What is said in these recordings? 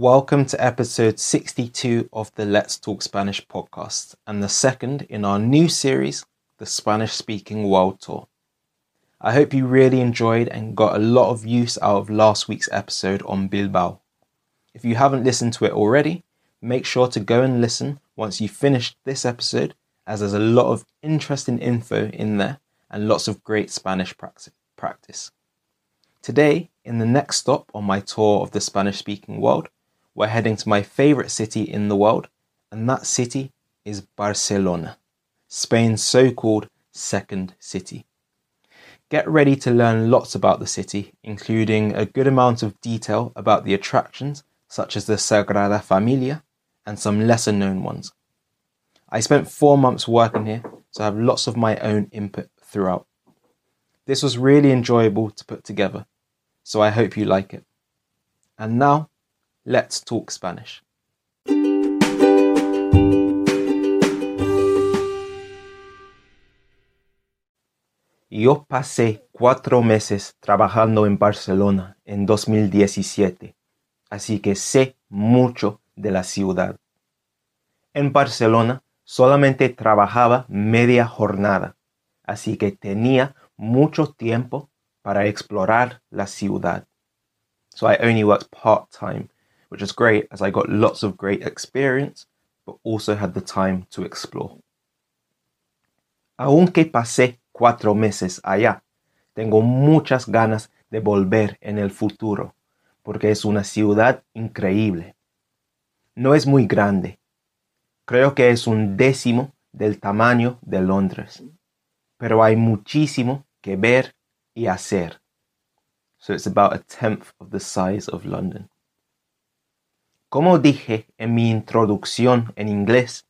Welcome to episode 62 of the Let's Talk Spanish podcast and the second in our new series, the Spanish Speaking World Tour. I hope you really enjoyed and got a lot of use out of last week's episode on Bilbao. If you haven't listened to it already, make sure to go and listen once you've finished this episode, as there's a lot of interesting info in there and lots of great Spanish practice. Today, in the next stop on my tour of the Spanish speaking world, we're heading to my favorite city in the world, and that city is Barcelona, Spain's so called second city. Get ready to learn lots about the city, including a good amount of detail about the attractions such as the Sagrada Familia and some lesser known ones. I spent four months working here, so I have lots of my own input throughout. This was really enjoyable to put together, so I hope you like it. And now, let's talk Spanish. Yo pasé cuatro meses trabajando en Barcelona en 2017, así que sé mucho de la ciudad. En Barcelona solamente trabajaba media jornada, así que tenía mucho tiempo para explorar la ciudad. So I only worked part time, which is great as I got lots of great experience, but also had the time to explore. Aunque pasé cuatro meses allá, tengo muchas ganas de volver en el futuro, porque es una ciudad increíble. No es muy grande. Creo que es un décimo del tamaño de Londres. Pero hay muchísimo que ver y hacer. So it's about a tenth of the size of London. Como dije en mi introducción en inglés,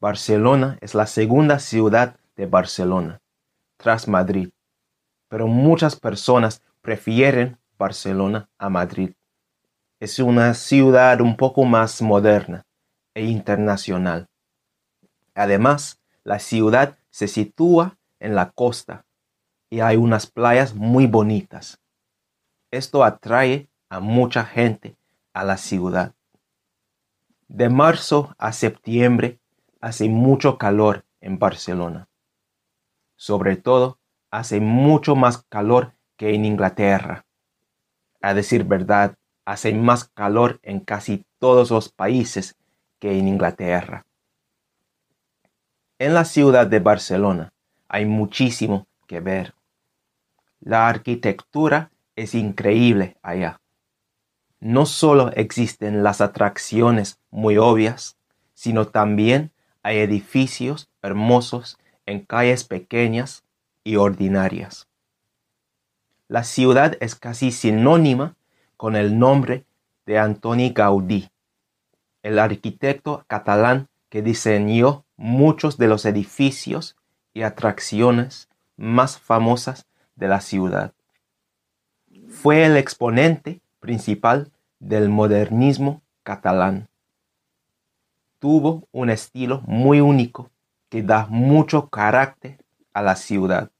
Barcelona es la segunda ciudad de Barcelona, tras Madrid. Pero muchas personas prefieren Barcelona a Madrid. Es una ciudad un poco más moderna e internacional. Además, la ciudad se sitúa en la costa y hay unas playas muy bonitas. Esto atrae a mucha gente a la ciudad. De marzo a septiembre hace mucho calor en Barcelona. Sobre todo, hace mucho más calor que en Inglaterra. A decir verdad, hace más calor en casi todos los países que en Inglaterra. En la ciudad de Barcelona hay muchísimo que ver. La arquitectura es increíble allá. No solo existen las atracciones muy obvias, sino también hay edificios hermosos en calles pequeñas y ordinarias. La ciudad es casi sinónima con el nombre de Antoni Gaudí, el arquitecto catalán que diseñó muchos de los edificios y atracciones más famosas de la ciudad. Fue el exponente principal del modernismo catalán. Tuvo un estilo muy único que da mucho carácter a la ciudad.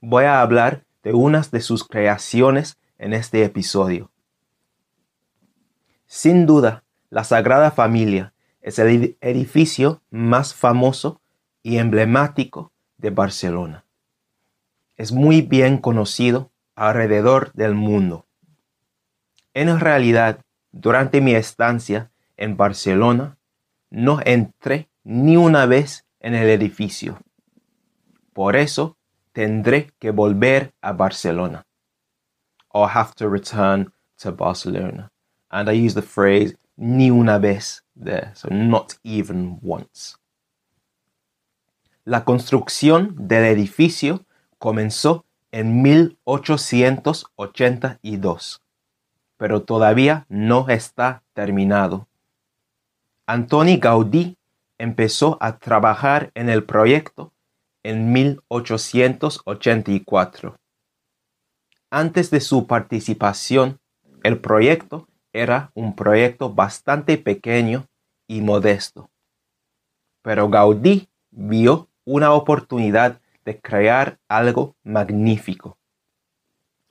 Voy a hablar de unas de sus creaciones en este episodio. Sin duda, la Sagrada Familia es el edificio más famoso y emblemático de Barcelona. Es muy bien conocido alrededor del mundo. En realidad, durante mi estancia en Barcelona, no entré ni una vez en el edificio. Por eso tendré que volver a Barcelona. I'll have to return to Barcelona. And I use the phrase ni una vez there, so not even once. La construcción del edificio comenzó en 1882, pero todavía no está terminado. Antoni Gaudí empezó a trabajar en el proyecto en 1884. Antes de su participación, el proyecto era un proyecto bastante pequeño y modesto. Pero Gaudí vio una oportunidad de crear algo magnífico.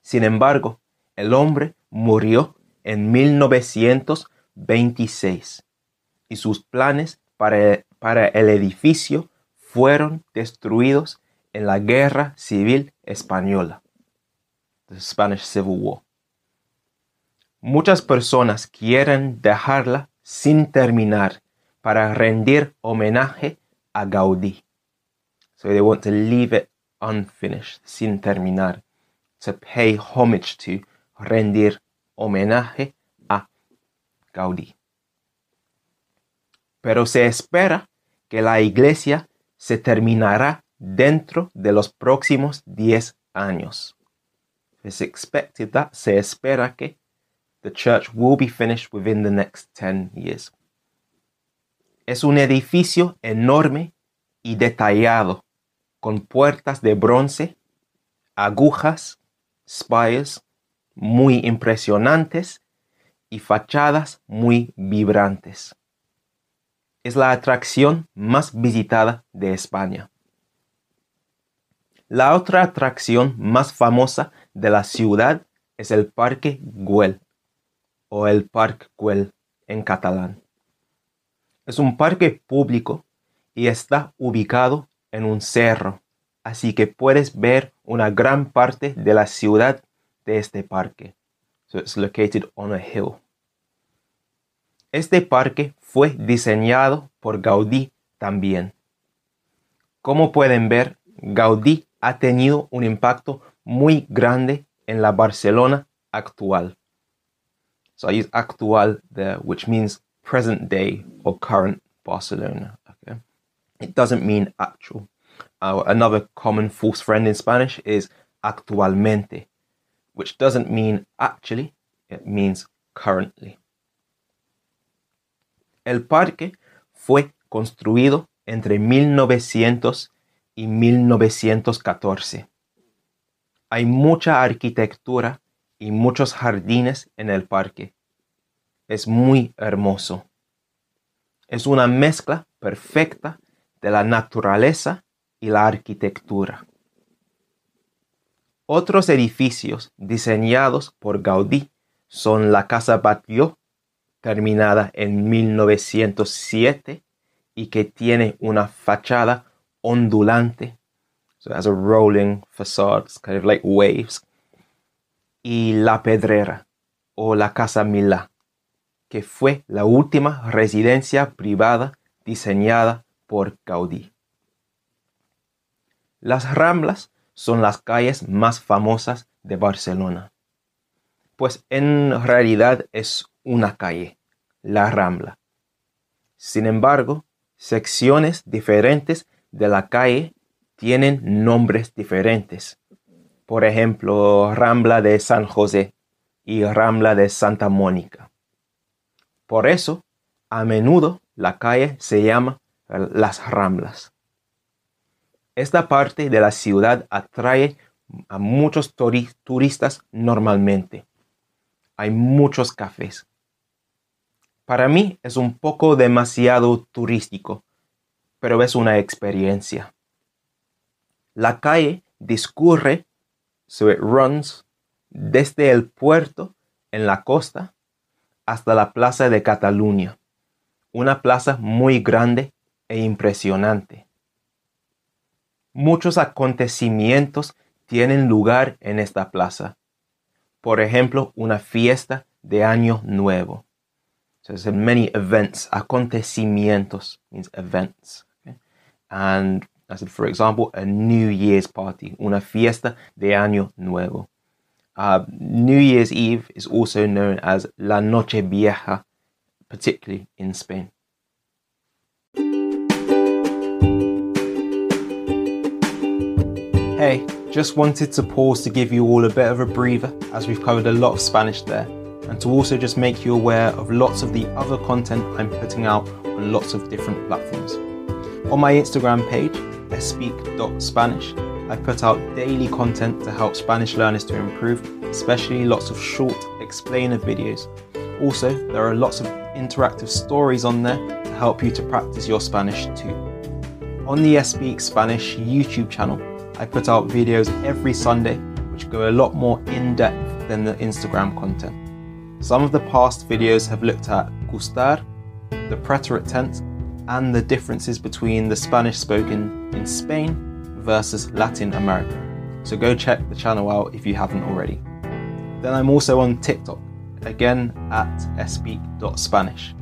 Sin embargo, el hombre murió en 1926 y sus planes para, para el edificio fueron destruidos en la Guerra Civil Española, the Spanish Civil War. Muchas personas quieren dejarla sin terminar para rendir homenaje a Gaudí. So they want to leave it unfinished, sin terminar, to pay homage to, rendir homenaje a Gaudí. Pero se espera que la iglesia se terminará dentro de los próximos 10 años. It's expected that, se espera que the church will be finished within the next 10 years. Es un edificio enorme y detallado, con puertas de bronce, agujas, spires muy impresionantes y fachadas muy vibrantes. Es la atracción más visitada de España. La otra atracción más famosa de la ciudad es el Parque Güell o el Parc Güell en catalán. Es un parque público y está ubicado en un cerro, así que puedes ver una gran parte de la ciudad de este parque. So it's located on a hill. Este parque fue diseñado por Gaudí también. Como pueden ver, Gaudí ha tenido un impacto muy grande en la Barcelona actual. So I use actual there, which means present day or current Barcelona. Okay, it doesn't mean actual. Uh, another common false friend in Spanish is actualmente, which doesn't mean actually, it means currently. El parque fue construido entre 1900 y 1914. Hay mucha arquitectura y muchos jardines en el parque. Es muy hermoso. Es una mezcla perfecta de la naturaleza y la arquitectura. Otros edificios diseñados por Gaudí son la Casa Batlló, terminada en 1907 y que tiene una fachada ondulante. So it has a rolling facade, kind of like waves. Y La Pedrera o la Casa Milá, que fue la última residencia privada diseñada por Gaudí. Las Ramblas son las calles más famosas de Barcelona, pues en realidad es una calle, la Rambla. Sin embargo, secciones diferentes de la calle tienen nombres diferentes. Por ejemplo, Rambla de San José y Rambla de Santa Mónica. Por eso, a menudo la calle se llama Las Ramblas. Esta parte de la ciudad atrae a muchos turistas normalmente. Hay muchos cafés. Para mí es un poco demasiado turístico pero es una experiencia. La calle discurre, so it runs, desde el puerto en la costa hasta la Plaza de Cataluña, una plaza muy grande e impresionante. Muchos acontecimientos tienen lugar en esta plaza. Por ejemplo, una fiesta de Año Nuevo. So there's many events, acontecimientos means events and I said, for example, a New Year's party, una fiesta de Año Nuevo. Uh, New Year's Eve is also known as La Noche Vieja, particularly in Spain. Hey, just wanted to pause to give you all a bit of a breather as we've covered a lot of Spanish there, and to also just make you aware of lots of the other content I'm putting out on lots of different platforms. On my Instagram page, speak.spanish, I put out daily content to help Spanish learners to improve, especially lots of short explainer videos. Also, there are lots of interactive stories on there to help you to practice your Spanish too. On the Speak Spanish YouTube channel, I put out videos every Sunday which go a lot more in depth than the Instagram content. Some of the past videos have looked at gustar, the preterite tense, and the differences between the Spanish spoken in Spain versus Latin America. So go check the channel out if you haven't already. Then I'm also on TikTok, again at speak.spanish.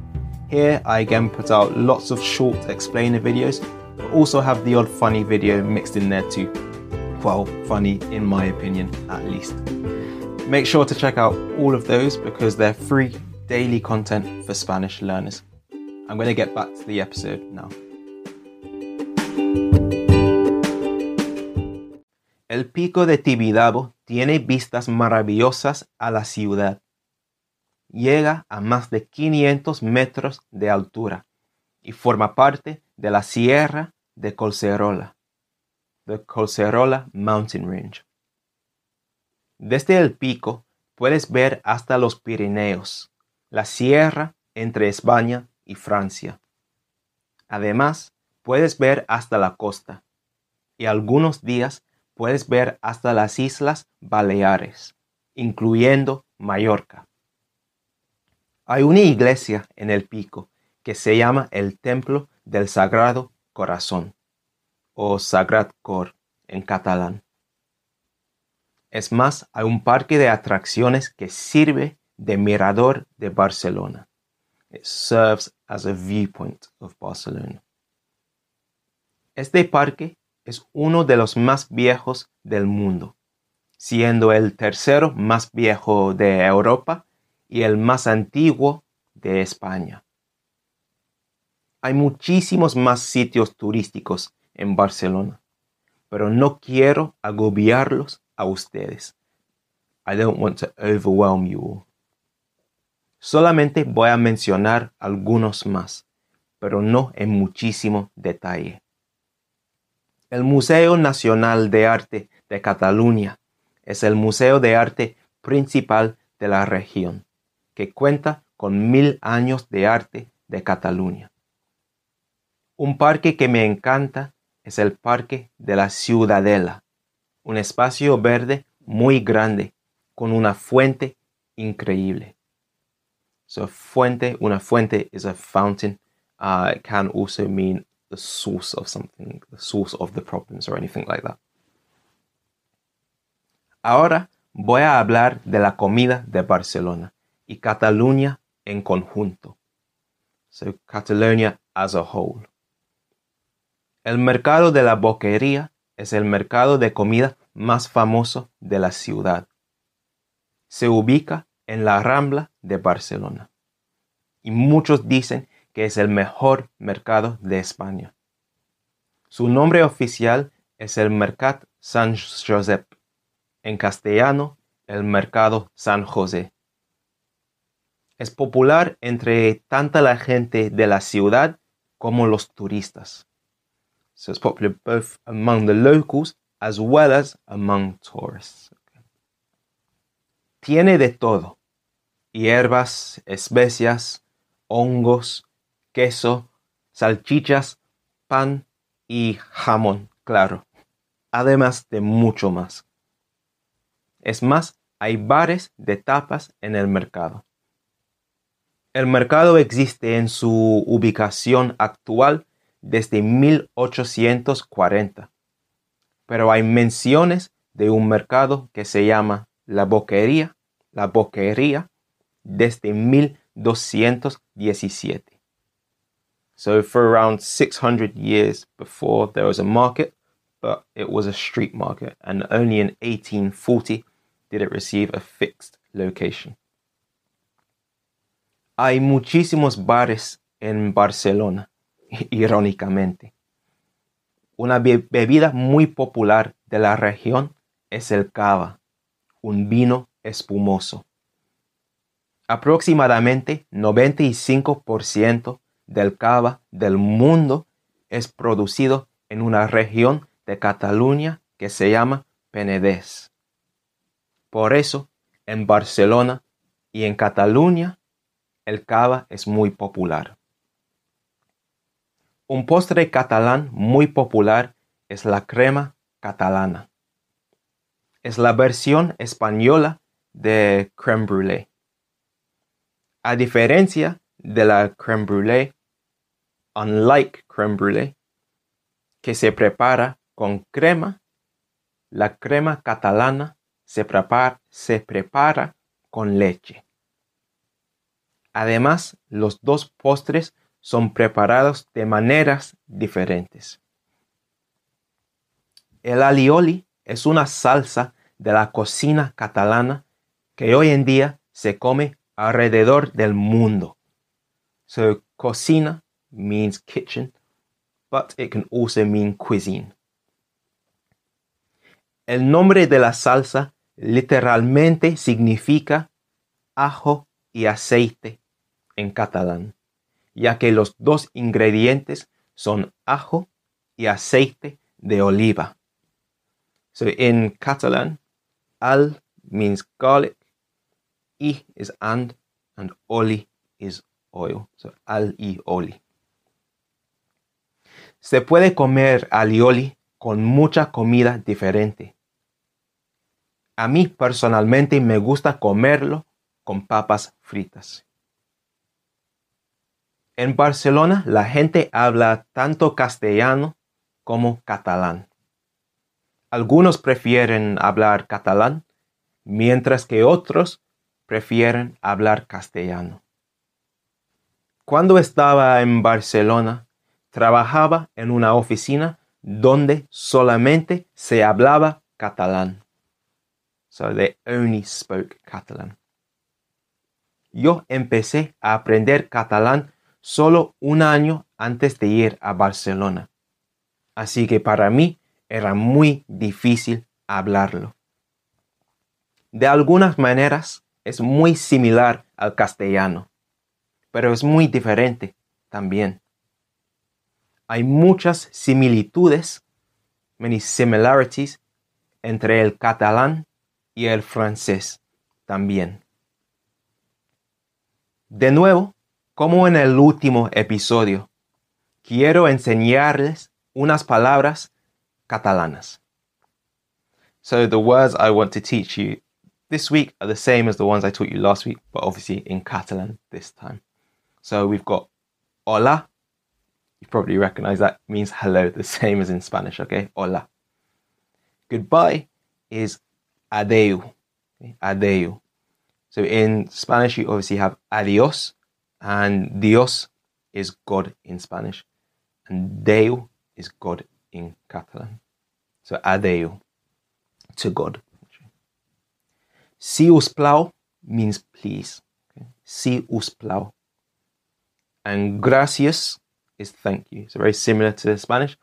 Here I again put out lots of short explainer videos, but also have the odd funny video mixed in there too. Well, funny in my opinion at least. Make sure to check out all of those because they're free daily content for Spanish learners. I'm going to get back to the episode now. El pico de Tibidabo tiene vistas maravillosas a la ciudad. Llega a más de 500 metros de altura y forma parte de la Sierra de Colcerola, the Colcerola Mountain Range. Desde el pico puedes ver hasta los Pirineos, la sierra entre España y Francia. Además, puedes ver hasta la costa y algunos días puedes ver hasta las Islas Baleares, incluyendo Mallorca. Hay una iglesia en el pico que se llama el Templo del Sagrado Corazón o Sagrat Cor en catalán. Es más, hay un parque de atracciones que sirve de mirador de Barcelona. It serves as a viewpoint of Barcelona. Este parque es uno de los más viejos del mundo, siendo el tercero más viejo de Europa y el más antiguo de España. Hay muchísimos más sitios turísticos en Barcelona, pero no quiero agobiarlos a ustedes. I don't want to overwhelm you all. Solamente voy a mencionar algunos más, pero no en muchísimo detalle. El Museo Nacional de Arte de Cataluña es el museo de arte principal de la región, que cuenta con mil años de arte de Cataluña. Un parque que me encanta es el Parque de la Ciudadela, un espacio verde muy grande con una fuente increíble. So fuente, una fuente is a fountain. It can also mean the source of something, the source of the problems or anything like that. Ahora voy a hablar de la comida de Barcelona y Cataluña en conjunto. So Catalonia as a whole. El mercado de la boquería es el mercado de comida más famoso de la ciudad. Se ubica en la Rambla de Barcelona y muchos dicen que es el mejor mercado de España. Su nombre oficial es el Mercat San Josep, en castellano el Mercado San José. Es popular entre tanta la gente de la ciudad como los turistas. So it's popular both among the locals as well as among tourists. Tiene de todo: hierbas, especias, hongos, queso, salchichas, pan y jamón, claro, además de mucho más. Es más, hay bares de tapas en el mercado. El mercado existe en su ubicación actual desde 1840. Pero hay menciones de un mercado que se llama la boquería, la boquería, desde 1217. So for around 600 years before there was a market, but it was a street market, and only in 1840 did it receive a fixed location. Hay muchísimos bares en Barcelona irónicamente. Una bebida muy popular de la región es el cava, un vino espumoso. Aproximadamente 95% del cava del mundo es producido en una región de Cataluña que se llama Penedès. Por eso, en Barcelona y en Cataluña, el cava es muy popular. Un postre catalán muy popular es la crema catalana. Es la versión española de crème brûlée. A diferencia de la crème brûlée, unlike crème brûlée, que se prepara con crema, la crema catalana se prepara, se prepara con leche. Además, los dos postres son preparados de maneras diferentes. El alioli es una salsa de la cocina catalana que hoy en día se come alrededor del mundo. So, cocina means kitchen, but it can also mean cuisine. El nombre de la salsa literalmente significa ajo y aceite en catalán, ya que los dos ingredientes son ajo y aceite de oliva. So in Catalan, al means garlic, y is and, and oli is oil. So al y oli. Se puede comer alioli con mucha comida diferente. A mí personalmente me gusta comerlo con papas fritas. En Barcelona la gente habla tanto castellano como catalán. Algunos prefieren hablar catalán, mientras que otros prefieren hablar castellano. Cuando estaba en Barcelona, trabajaba en una oficina donde solamente se hablaba catalán. So they only spoke Catalan. Yo empecé a aprender catalán solo un año antes de ir a Barcelona. Así que para mí era muy difícil hablarlo. De algunas maneras es muy similar al castellano, pero es muy diferente también hay muchas similitudes, many similarities, entre el catalán y el francés también. De nuevo, como en el último episodio, quiero enseñarles unas palabras catalanas. So the words I want to teach you this week are the same as the ones I taught you last week, but obviously in Catalan this time. So we've got hola, you probably recognize that means hello, the same as in Spanish, okay? Hola. Goodbye is adeu. Okay? Adeu. So in Spanish, you obviously have adios, and Dios is God in Spanish, and Deu is God in Catalan. So adeu to God. Si us plau means please. Okay? Si us plau. And gracias is thank you. So very similar to Spanish.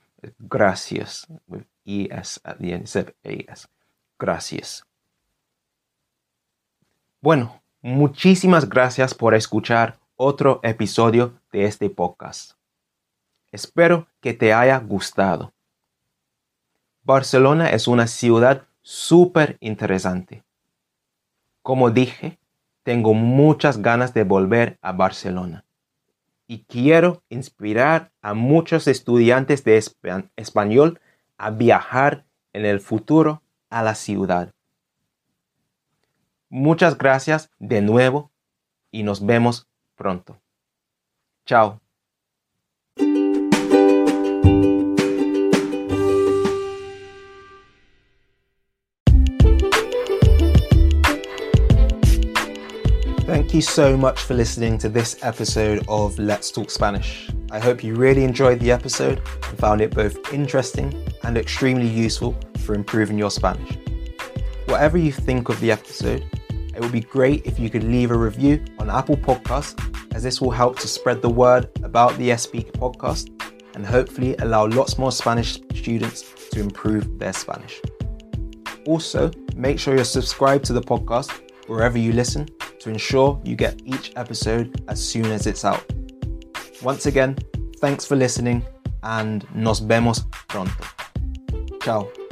Gracias with es at the end instead of as. Gracias. Bueno, muchísimas gracias por escuchar otro episodio de este podcast. Espero que te haya gustado. Barcelona es una ciudad súper interesante. Como dije, tengo muchas ganas de volver a Barcelona y quiero inspirar a muchos estudiantes de español a viajar en el futuro a la ciudad. Muchas gracias de nuevo y nos vemos pronto. Chao. Thank you so much for listening to this episode of Let's Talk Spanish. I hope you really enjoyed the episode and found it both interesting and extremely useful for improving your Spanish. Whatever you think of the episode, it would be great if you could leave a review on Apple Podcasts, as this will help to spread the word about the SPeak podcast and hopefully allow lots more Spanish students to improve their Spanish. Also, make sure you're subscribed to the podcast wherever you listen to ensure you get each episode as soon as it's out. Once again, thanks for listening and nos vemos pronto. Ciao.